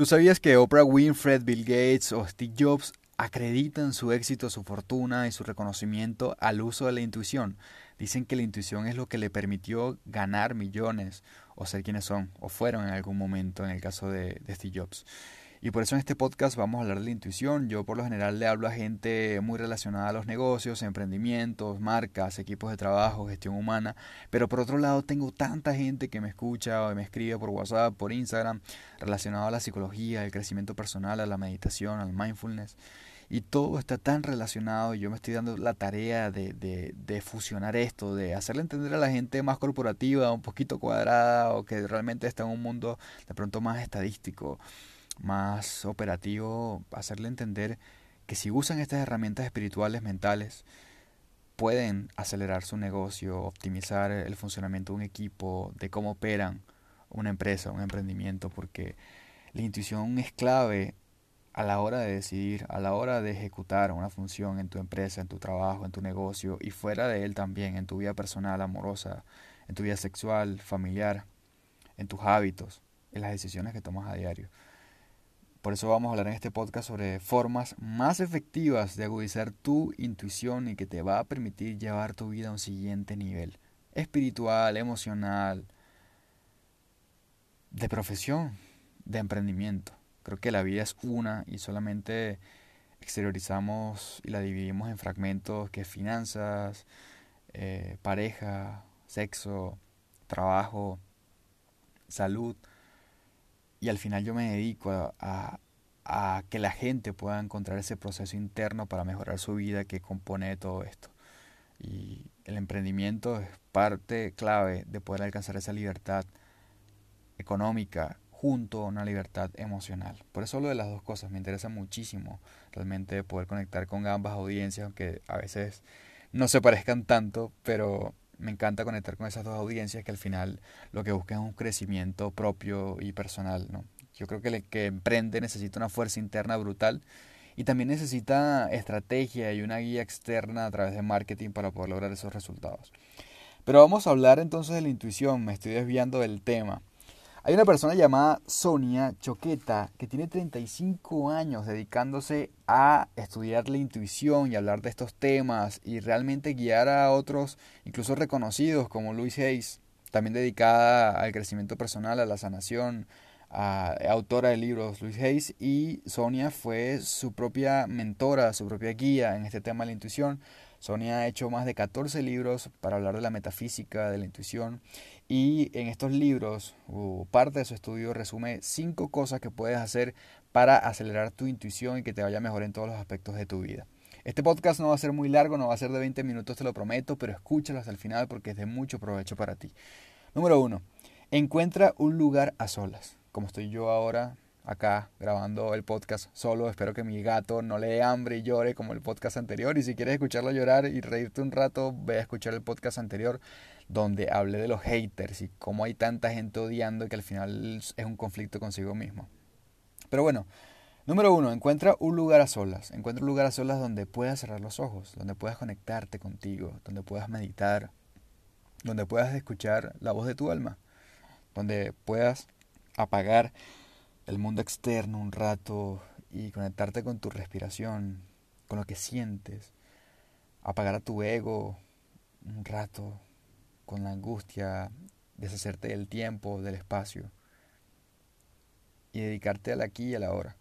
¿Tú sabías que Oprah Winfrey, Bill Gates o Steve Jobs acreditan su éxito, su fortuna y su reconocimiento al uso de la intuición? Dicen que la intuición es lo que le permitió ganar millones o ser quienes son o fueron en algún momento en el caso de, de Steve Jobs. Y por eso en este podcast vamos a hablar de la intuición. Yo por lo general le hablo a gente muy relacionada a los negocios, emprendimientos, marcas, equipos de trabajo, gestión humana. Pero por otro lado tengo tanta gente que me escucha o me escribe por WhatsApp, por Instagram, relacionado a la psicología, al crecimiento personal, a la meditación, al mindfulness. Y todo está tan relacionado y yo me estoy dando la tarea de, de, de, fusionar esto, de hacerle entender a la gente más corporativa, un poquito cuadrada o que realmente está en un mundo de pronto más estadístico más operativo, hacerle entender que si usan estas herramientas espirituales mentales, pueden acelerar su negocio, optimizar el funcionamiento de un equipo, de cómo operan una empresa, un emprendimiento, porque la intuición es clave a la hora de decidir, a la hora de ejecutar una función en tu empresa, en tu trabajo, en tu negocio y fuera de él también, en tu vida personal, amorosa, en tu vida sexual, familiar, en tus hábitos, en las decisiones que tomas a diario. Por eso vamos a hablar en este podcast sobre formas más efectivas de agudizar tu intuición y que te va a permitir llevar tu vida a un siguiente nivel espiritual, emocional, de profesión, de emprendimiento. Creo que la vida es una y solamente exteriorizamos y la dividimos en fragmentos que es finanzas, eh, pareja, sexo, trabajo, salud y al final yo me dedico a, a, que la gente pueda encontrar ese proceso interno para mejorar su vida que compone todo esto. Y el emprendimiento es parte clave de poder alcanzar esa libertad económica junto a una libertad emocional. Por eso lo de las dos cosas me interesa muchísimo realmente poder conectar con ambas audiencias, aunque a veces no se parezcan tanto, pero me encanta conectar con esas dos audiencias que al final lo que buscan es un crecimiento propio y personal. ¿no? Yo creo que el que emprende necesita una fuerza interna brutal y también necesita estrategia y una guía externa a través de marketing para poder lograr esos resultados. Pero vamos a hablar entonces de la intuición, me estoy desviando del tema. Hay una persona llamada Sonia Choqueta que tiene 35 años dedicándose a estudiar la intuición y hablar de estos temas y realmente guiar a otros, incluso reconocidos como Luis Hayes, también dedicada al crecimiento personal, a la sanación, autora de libros Luis Hayes y Sonia fue su propia mentora, su propia guía en este tema de la intuición. Sonia ha hecho más de 14 libros para hablar de la metafísica, de la intuición y en estos libros, parte de su estudio resume cinco cosas que puedes hacer para acelerar tu intuición y que te vaya mejor en todos los aspectos de tu vida. Este podcast no va a ser muy largo, no va a ser de 20 minutos, te lo prometo, pero escúchalo hasta el final porque es de mucho provecho para ti. Número uno, encuentra un lugar a solas. Como estoy yo ahora acá grabando el podcast solo, espero que mi gato no le dé hambre y llore como el podcast anterior. Y si quieres escucharlo llorar y reírte un rato, ve a escuchar el podcast anterior donde hablé de los haters y cómo hay tanta gente odiando que al final es un conflicto consigo mismo. Pero bueno, número uno, encuentra un lugar a solas. Encuentra un lugar a solas donde puedas cerrar los ojos, donde puedas conectarte contigo, donde puedas meditar, donde puedas escuchar la voz de tu alma, donde puedas apagar el mundo externo un rato y conectarte con tu respiración, con lo que sientes, apagar a tu ego un rato, con la angustia, deshacerte del tiempo, del espacio y dedicarte al aquí y a la hora.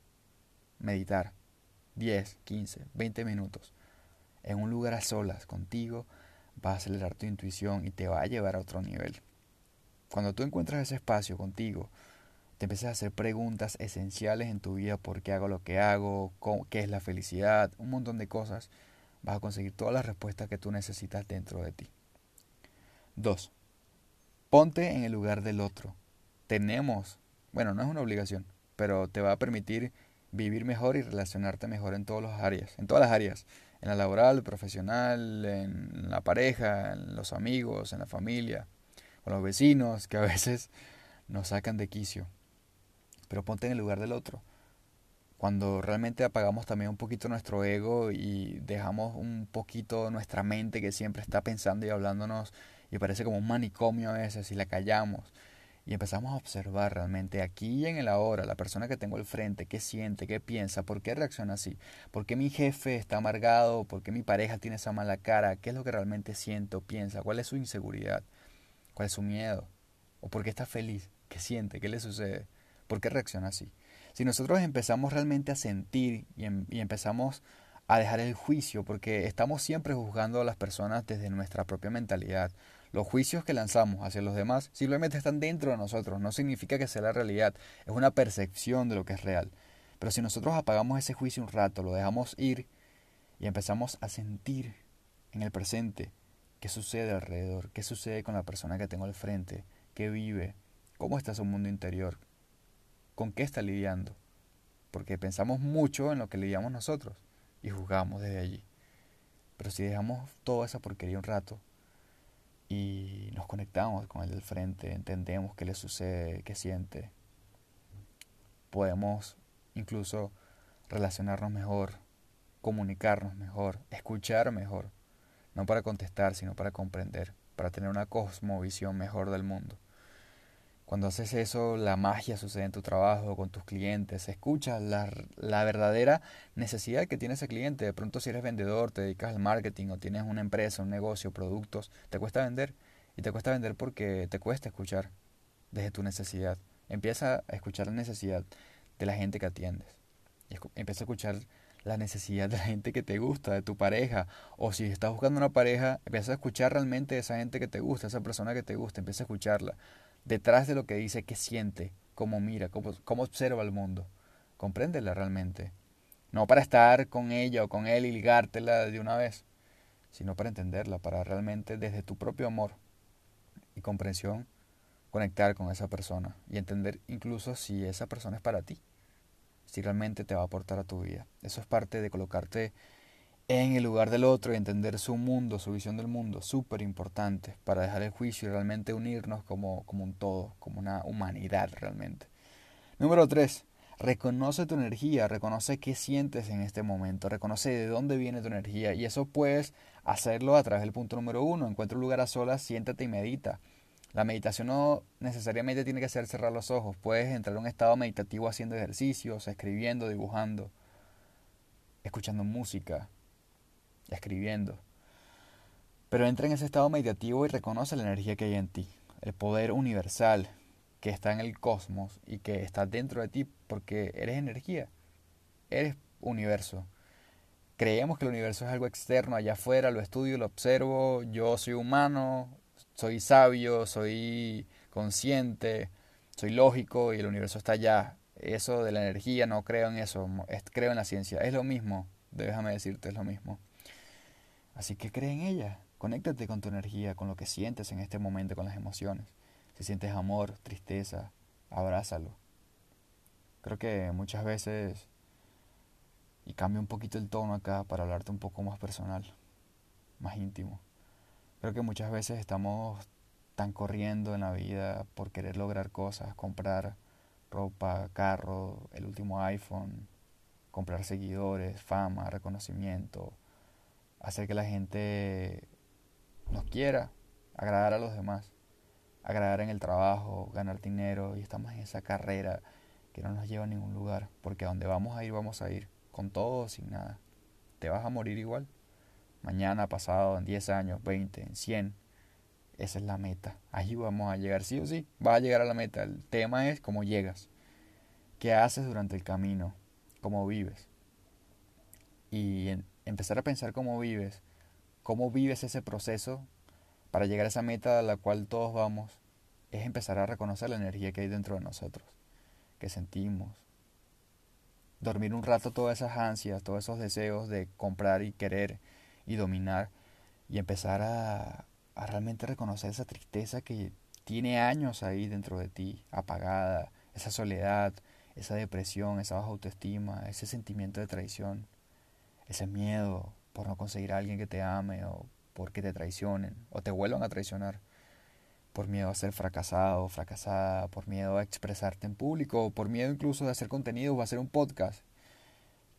Meditar 10, 15, 20 minutos en un lugar a solas contigo va a acelerar tu intuición y te va a llevar a otro nivel. Cuando tú encuentras ese espacio contigo, te empiezas a hacer preguntas esenciales en tu vida, por qué hago lo que hago, qué es la felicidad, un montón de cosas, vas a conseguir todas las respuestas que tú necesitas dentro de ti. 2. Ponte en el lugar del otro. Tenemos, bueno, no es una obligación, pero te va a permitir vivir mejor y relacionarte mejor en todas las áreas, en todas las áreas, en la laboral, profesional, en la pareja, en los amigos, en la familia, con los vecinos que a veces nos sacan de quicio. Pero ponte en el lugar del otro. Cuando realmente apagamos también un poquito nuestro ego y dejamos un poquito nuestra mente que siempre está pensando y hablándonos y parece como un manicomio a veces y la callamos y empezamos a observar realmente aquí y en el ahora, la persona que tengo al frente, qué siente, qué piensa, por qué reacciona así, por qué mi jefe está amargado, por qué mi pareja tiene esa mala cara, qué es lo que realmente siente o piensa, cuál es su inseguridad, cuál es su miedo, o por qué está feliz, qué siente, qué le sucede, por qué reacciona así. Si nosotros empezamos realmente a sentir y, em, y empezamos a dejar el juicio, porque estamos siempre juzgando a las personas desde nuestra propia mentalidad, los juicios que lanzamos hacia los demás simplemente están dentro de nosotros, no significa que sea la realidad, es una percepción de lo que es real. Pero si nosotros apagamos ese juicio un rato, lo dejamos ir y empezamos a sentir en el presente qué sucede alrededor, qué sucede con la persona que tengo al frente, qué vive, cómo está su mundo interior, con qué está lidiando. Porque pensamos mucho en lo que lidiamos nosotros y juzgamos desde allí. Pero si dejamos toda esa porquería un rato y nos conectamos con el del frente, entendemos qué le sucede, qué siente. Podemos incluso relacionarnos mejor, comunicarnos mejor, escuchar mejor, no para contestar, sino para comprender, para tener una cosmovisión mejor del mundo. Cuando haces eso, la magia sucede en tu trabajo, con tus clientes. Escuchas la, la, verdadera necesidad que tiene ese cliente. De pronto, si eres vendedor, te dedicas al marketing o tienes una empresa, un negocio, productos, te cuesta vender. Y te cuesta vender porque te cuesta escuchar desde tu necesidad. Empieza a escuchar la necesidad de la gente que atiendes. Empieza a escuchar la necesidad de la gente que te gusta, de tu pareja. O si estás buscando una pareja, empieza a escuchar realmente a esa gente que te gusta, esa persona que te gusta. Empieza a escucharla detrás de lo que dice, qué siente, cómo mira, cómo, cómo observa el mundo. Compréndela realmente. No para estar con ella o con él y ligártela de una vez, sino para entenderla, para realmente desde tu propio amor y comprensión conectar con esa persona y entender incluso si esa persona es para ti, si realmente te va a aportar a tu vida. Eso es parte de colocarte en el lugar del otro y entender su mundo, su visión del mundo, súper importante para dejar el juicio y realmente unirnos como, como un todo, como una humanidad realmente. Número 3. Reconoce tu energía, reconoce qué sientes en este momento, reconoce de dónde viene tu energía y eso puedes hacerlo a través del punto número 1. Encuentra un lugar a solas, siéntate y medita. La meditación no necesariamente tiene que ser cerrar los ojos, puedes entrar en un estado meditativo haciendo ejercicios, escribiendo, dibujando, escuchando música, escribiendo. Pero entra en ese estado meditativo y reconoce la energía que hay en ti, el poder universal que está en el cosmos y que está dentro de ti porque eres energía, eres universo. Creemos que el universo es algo externo, allá afuera, lo estudio, lo observo, yo soy humano, soy sabio, soy consciente, soy lógico y el universo está allá. Eso de la energía, no creo en eso, creo en la ciencia. Es lo mismo, déjame decirte, es lo mismo. Así que cree en ella, conéctate con tu energía, con lo que sientes en este momento, con las emociones. Si sientes amor, tristeza, abrázalo. Creo que muchas veces, y cambio un poquito el tono acá para hablarte un poco más personal, más íntimo. Creo que muchas veces estamos tan corriendo en la vida por querer lograr cosas, comprar ropa, carro, el último iPhone, comprar seguidores, fama, reconocimiento, hacer que la gente nos quiera, agradar a los demás, agradar en el trabajo, ganar dinero y estamos en esa carrera que no nos lleva a ningún lugar, porque a donde vamos a ir vamos a ir, con todo o sin nada. Te vas a morir igual. Mañana, pasado, en 10 años, 20, en 100. Esa es la meta. Ahí vamos a llegar, sí o sí. Vas a llegar a la meta. El tema es cómo llegas. ¿Qué haces durante el camino? ¿Cómo vives? Y empezar a pensar cómo vives, cómo vives ese proceso para llegar a esa meta a la cual todos vamos, es empezar a reconocer la energía que hay dentro de nosotros, que sentimos. Dormir un rato todas esas ansias, todos esos deseos de comprar y querer y dominar y empezar a, a realmente reconocer esa tristeza que tiene años ahí dentro de ti, apagada, esa soledad, esa depresión, esa baja autoestima, ese sentimiento de traición ese miedo por no conseguir a alguien que te ame o porque te traicionen o te vuelvan a traicionar, por miedo a ser fracasado o fracasada, por miedo a expresarte en público, por miedo incluso de hacer contenido o hacer un podcast,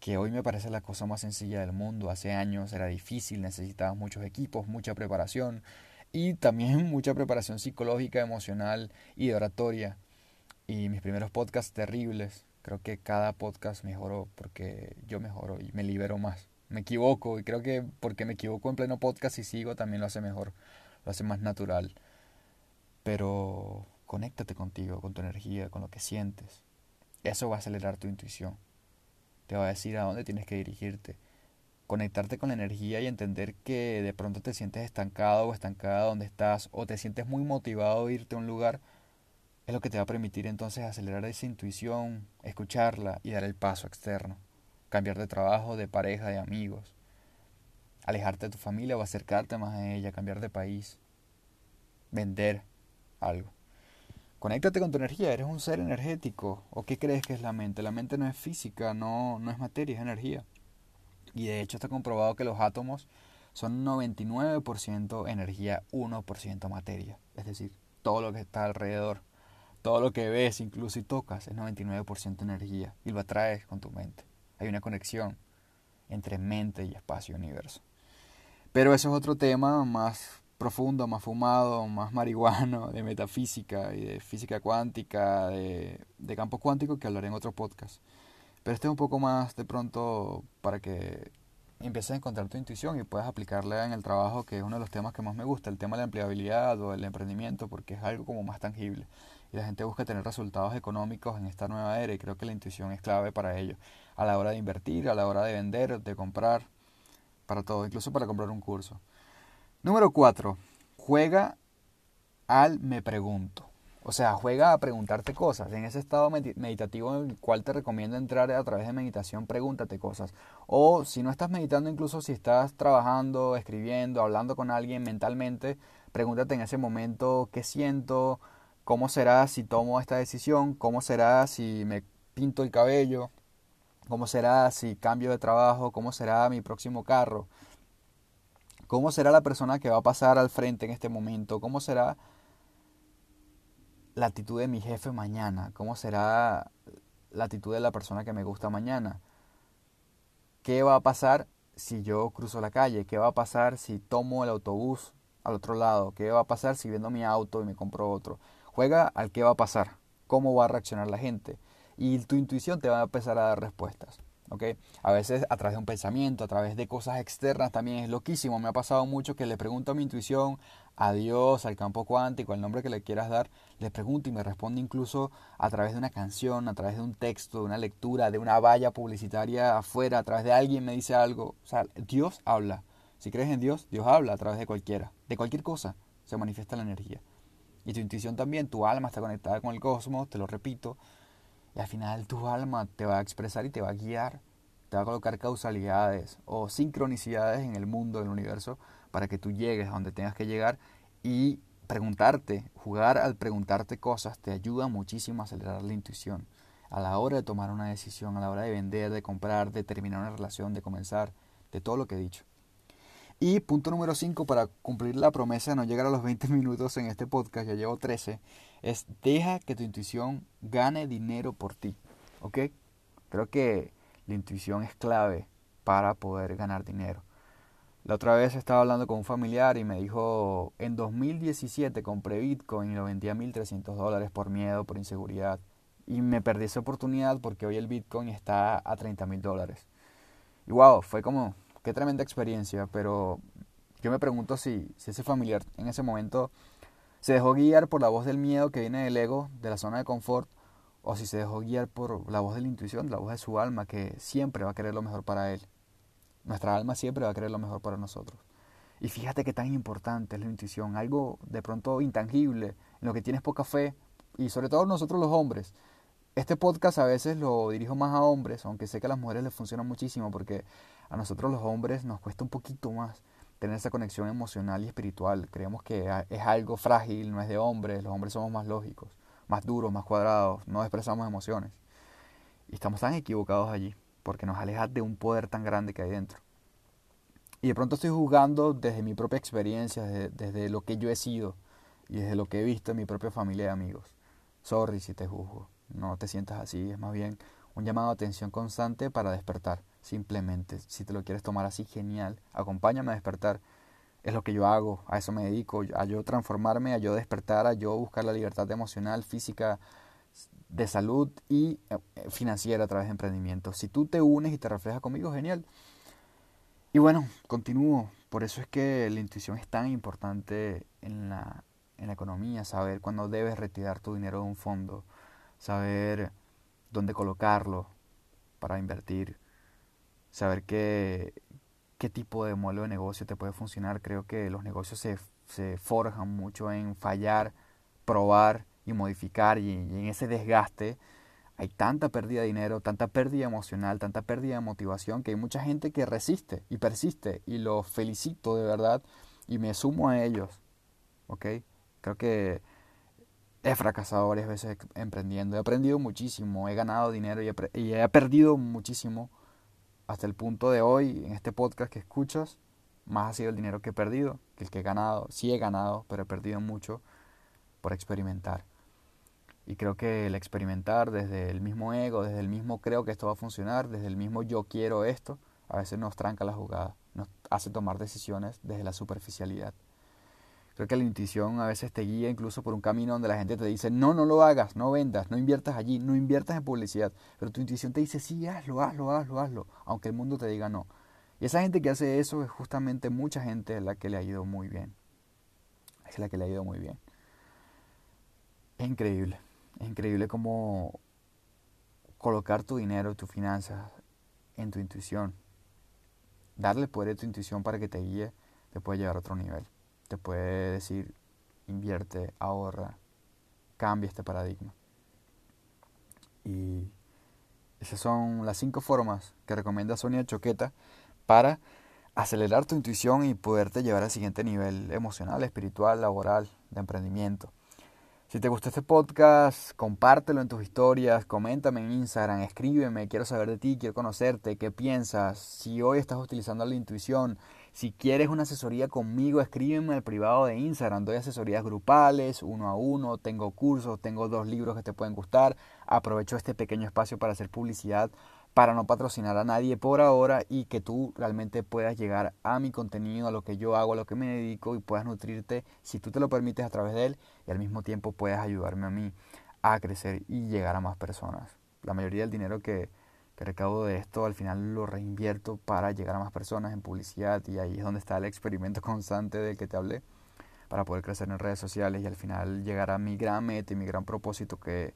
que hoy me parece la cosa más sencilla del mundo. Hace años era difícil, necesitabas muchos equipos, mucha preparación, Y también mucha preparación psicológica, emocional y de oratoria. Y mis primeros podcasts terribles. Creo que cada podcast mejoró porque yo mejoro y me libero más. Me equivoco y creo que porque me equivoco en pleno podcast y sigo también lo hace mejor, lo hace más natural. Pero conéctate contigo, con tu energía, con lo que sientes. Eso va a acelerar tu intuición. Te va a decir a dónde tienes que dirigirte. Conectarte con la energía y entender que de pronto te sientes estancado o estancada donde estás o te sientes muy motivado a irte a un lugar es lo que te va a permitir entonces acelerar esa intuición, escucharla y dar el paso externo. Cambiar de trabajo, de pareja, de amigos. Alejarte de tu familia o acercarte más a ella, cambiar de país. Vender algo. Conéctate con tu energía, eres un ser energético. ¿O qué crees que es la mente? La mente no es física, no, no es materia, es energía. Y de hecho está comprobado que los átomos son 99% energía, 1% materia. Es decir, todo lo que está alrededor, todo lo que ves, incluso y tocas, es 99% energía. Y lo atraes con tu mente. Hay una conexión entre mente y espacio universo. Pero eso es otro tema más profundo, más fumado, más marihuano, de metafísica y de física cuántica, de, de campo cuántico, que hablaré en otro podcast. Pero este es un poco más de pronto para que empieces a encontrar tu intuición y puedas aplicarla en el trabajo, que es uno de los temas que más me gusta, el tema de la empleabilidad o el emprendimiento, porque es algo como más tangible. Y la gente busca tener resultados económicos en esta nueva era y creo que la intuición es clave para ello. A la hora de invertir, a la hora de vender, de comprar, para todo, incluso para comprar un curso. Número 4. Juega al me pregunto. O sea, juega a preguntarte cosas. En ese estado meditativo en el cual te recomiendo entrar a través de meditación, pregúntate cosas. O si no estás meditando, incluso si estás trabajando, escribiendo, hablando con alguien mentalmente, pregúntate en ese momento qué siento, cómo será si tomo esta decisión, cómo será si me pinto el cabello, cómo será si cambio de trabajo, cómo será mi próximo carro. ¿Cómo será la persona que va a pasar al frente en este momento? ¿Cómo será la actitud de mi jefe mañana? ¿Cómo será la actitud de la persona que me gusta mañana? ¿Qué va a pasar si yo cruzo la calle? ¿Qué va a pasar si tomo el autobús al otro lado? ¿Qué va a pasar si vendo mi auto y me compro otro? Juega al qué va a pasar, cómo va a reaccionar la gente y tu intuición te va a empezar a dar respuestas. A veces a través de un pensamiento, a través de cosas externas también es loquísimo. Me ha pasado mucho que le pregunto a mi intuición, a Dios, al campo cuántico, al nombre que le quieras dar, le pregunto y me responde incluso a través de una canción, a través de un texto, de una lectura, de una valla publicitaria afuera, a través de alguien me dice algo. O sea, Dios habla. Si crees en Dios, Dios habla a través de cualquiera, de cualquier cosa se manifiesta la energía. Y tu intuición también, tu alma está conectada con el cosmos, te lo repito, y al final tu alma te va a expresar y te va a guiar, te va a colocar causalidades o sincronicidades en el mundo, en el universo, para que tú llegues a donde tengas que llegar y preguntarte, jugar al preguntarte cosas te ayuda muchísimo a acelerar la intuición. A la hora de tomar una decisión, a la hora de vender, de comprar, de terminar una relación, de comenzar, de todo lo que he dicho. Y punto número 5, para cumplir la promesa de no llegar a los 20 minutos en este podcast, ya llevo 13, es deja que tu intuición gane dinero por ti. ¿Ok? Creo que la intuición es clave para poder ganar dinero. La otra vez estaba hablando con un familiar y me dijo, en 2017 compré Bitcoin y lo vendí a 1.300 dólares por miedo, por inseguridad. Y me perdí esa oportunidad porque hoy el Bitcoin está a 30.000 dólares. Y wow, fue como, qué tremenda experiencia, pero yo me pregunto si, si ese familiar en ese momento se dejó guiar por la voz del miedo que viene del ego, de la zona de confort, o si se dejó guiar por la voz de la intuición, la voz de su alma, que siempre va a querer lo mejor para él. Nuestra alma siempre va a querer lo mejor para nosotros. Y fíjate qué tan importante es la intuición, algo de pronto intangible, en lo que tienes poca fe, y sobre todo nosotros los hombres. Este podcast a veces lo dirijo más a hombres, aunque sé que a las mujeres les funciona muchísimo, porque a nosotros los hombres nos cuesta un poquito más tener esa conexión emocional y espiritual. Creemos que es algo frágil, no es de hombres, los hombres somos más lógicos, más duros, más cuadrados, no expresamos emociones. Y estamos tan equivocados allí, porque nos aleja de un poder tan grande que hay dentro. Y de pronto estoy juzgando desde mi propia experiencia, desde, lo que yo he sido y desde lo que he visto en mi propia familia de amigos. Sorry si te juzgo, no te sientas así, es más bien un llamado de atención constante para despertar. Simplemente, si te lo quieres tomar así, genial. Acompáñame a despertar. es lo que yo hago, a eso me dedico, a yo transformarme, a yo despertar, a yo buscar la libertad emocional, física, de salud y eh, financiera a través de emprendimiento. Si tú te unes y te reflejas conmigo, genial. Y bueno, continúo. Por eso es que la intuición es tan importante en la, en la economía, saber cuándo debes retirar tu dinero de un fondo, saber dónde colocarlo para invertir, saber qué, qué tipo de modelo de negocio te puede funcionar. Creo que los negocios se, se forjan mucho en fallar, probar y modificar y, en ese desgaste hay tanta pérdida de dinero, tanta pérdida emocional, tanta pérdida de motivación que hay mucha gente que resiste y persiste y los felicito de verdad y me sumo a ellos. ¿Ok? Creo que he fracasado varias veces emprendiendo, he aprendido muchísimo, he ganado dinero y he, y he perdido muchísimo hasta el punto de hoy, en este podcast que escuchas, más ha sido el dinero que he perdido que el que he ganado. Sí he ganado, pero he perdido mucho por experimentar. Y creo que el experimentar desde el mismo ego, desde el mismo creo que esto va a funcionar, desde el mismo yo quiero esto, a veces nos tranca la jugada, nos hace tomar decisiones desde la superficialidad. Creo que la intuición a veces te guía incluso por un camino donde la gente te dice, no, no lo hagas, no vendas, no inviertas allí, no inviertas en publicidad. Pero tu intuición te dice, sí, hazlo, hazlo, hazlo, hazlo, aunque el mundo te diga no. Y esa gente que hace eso es justamente mucha gente a la que le ha ido muy bien. Es la que le ha ido muy bien. Es increíble, es increíble cómo colocar tu dinero, tus finanzas en tu intuición. Darle poder a tu intuición para que te guíe te puede llevar a otro nivel te puede decir invierte, ahorra, cambia este paradigma. Y esas son las cinco formas que recomienda Sonia Choqueta para acelerar tu intuición y poderte llevar al siguiente nivel emocional, espiritual, laboral, de emprendimiento. Si te gustó este podcast, compártelo en tus historias, coméntame en Instagram, escríbeme, quiero saber de ti, quiero conocerte, qué piensas, si hoy estás utilizando la intuición, si quieres una asesoría conmigo, escríbeme al privado de Instagram, doy asesorías grupales, uno a uno, tengo cursos, tengo dos libros que te pueden gustar, aprovecho este pequeño espacio para hacer publicidad para no patrocinar a nadie por ahora y que tú realmente puedas llegar a mi contenido, a lo que yo hago, a lo que me dedico y puedas nutrirte, si tú te lo permites, a través de él y al mismo tiempo puedas ayudarme a mí a crecer y llegar a más personas. La mayoría del dinero que, que recaudo de esto al final lo reinvierto para llegar a más personas en publicidad y ahí es donde está el experimento constante del que te hablé para poder crecer en redes sociales y al final llegar a mi gran meta y mi gran propósito que,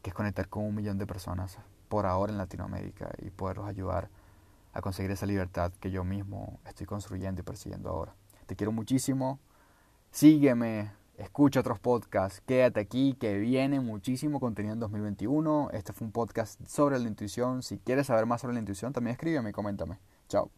que es conectar con un millón de personas por ahora en Latinoamérica y poderlos ayudar a conseguir esa libertad que yo mismo estoy construyendo y persiguiendo ahora. Te quiero muchísimo. Sígueme, escucha otros podcasts, quédate aquí que viene muchísimo contenido en 2021. Este fue un podcast sobre la intuición. Si quieres saber más sobre la intuición, también escríbeme y coméntame. Chao.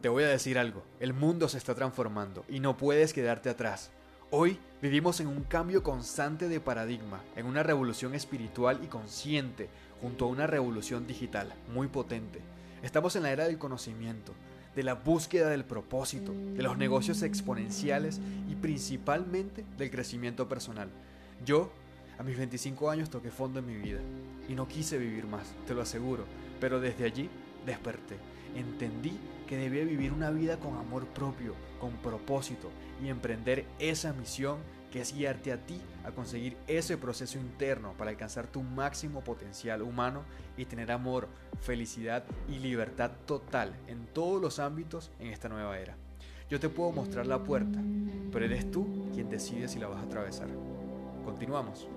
Te voy a decir algo, el mundo se está transformando y no puedes quedarte atrás. Hoy vivimos en un cambio constante de paradigma, en una revolución espiritual y consciente, junto a una revolución digital muy potente. Estamos en la era del conocimiento, de la búsqueda del propósito, de los negocios exponenciales y principalmente del crecimiento personal. Yo, a mis 25 años, toqué fondo en mi vida y no quise vivir más, te lo aseguro, pero desde allí desperté entendí que debía vivir una vida con amor propio, con propósito y emprender esa misión que es guiarte a ti a conseguir ese proceso interno para alcanzar tu máximo potencial humano y tener amor, felicidad y libertad total en todos los ámbitos en esta nueva era. Yo te puedo mostrar la puerta, pero eres tú quien decide si la vas a atravesar. Continuamos.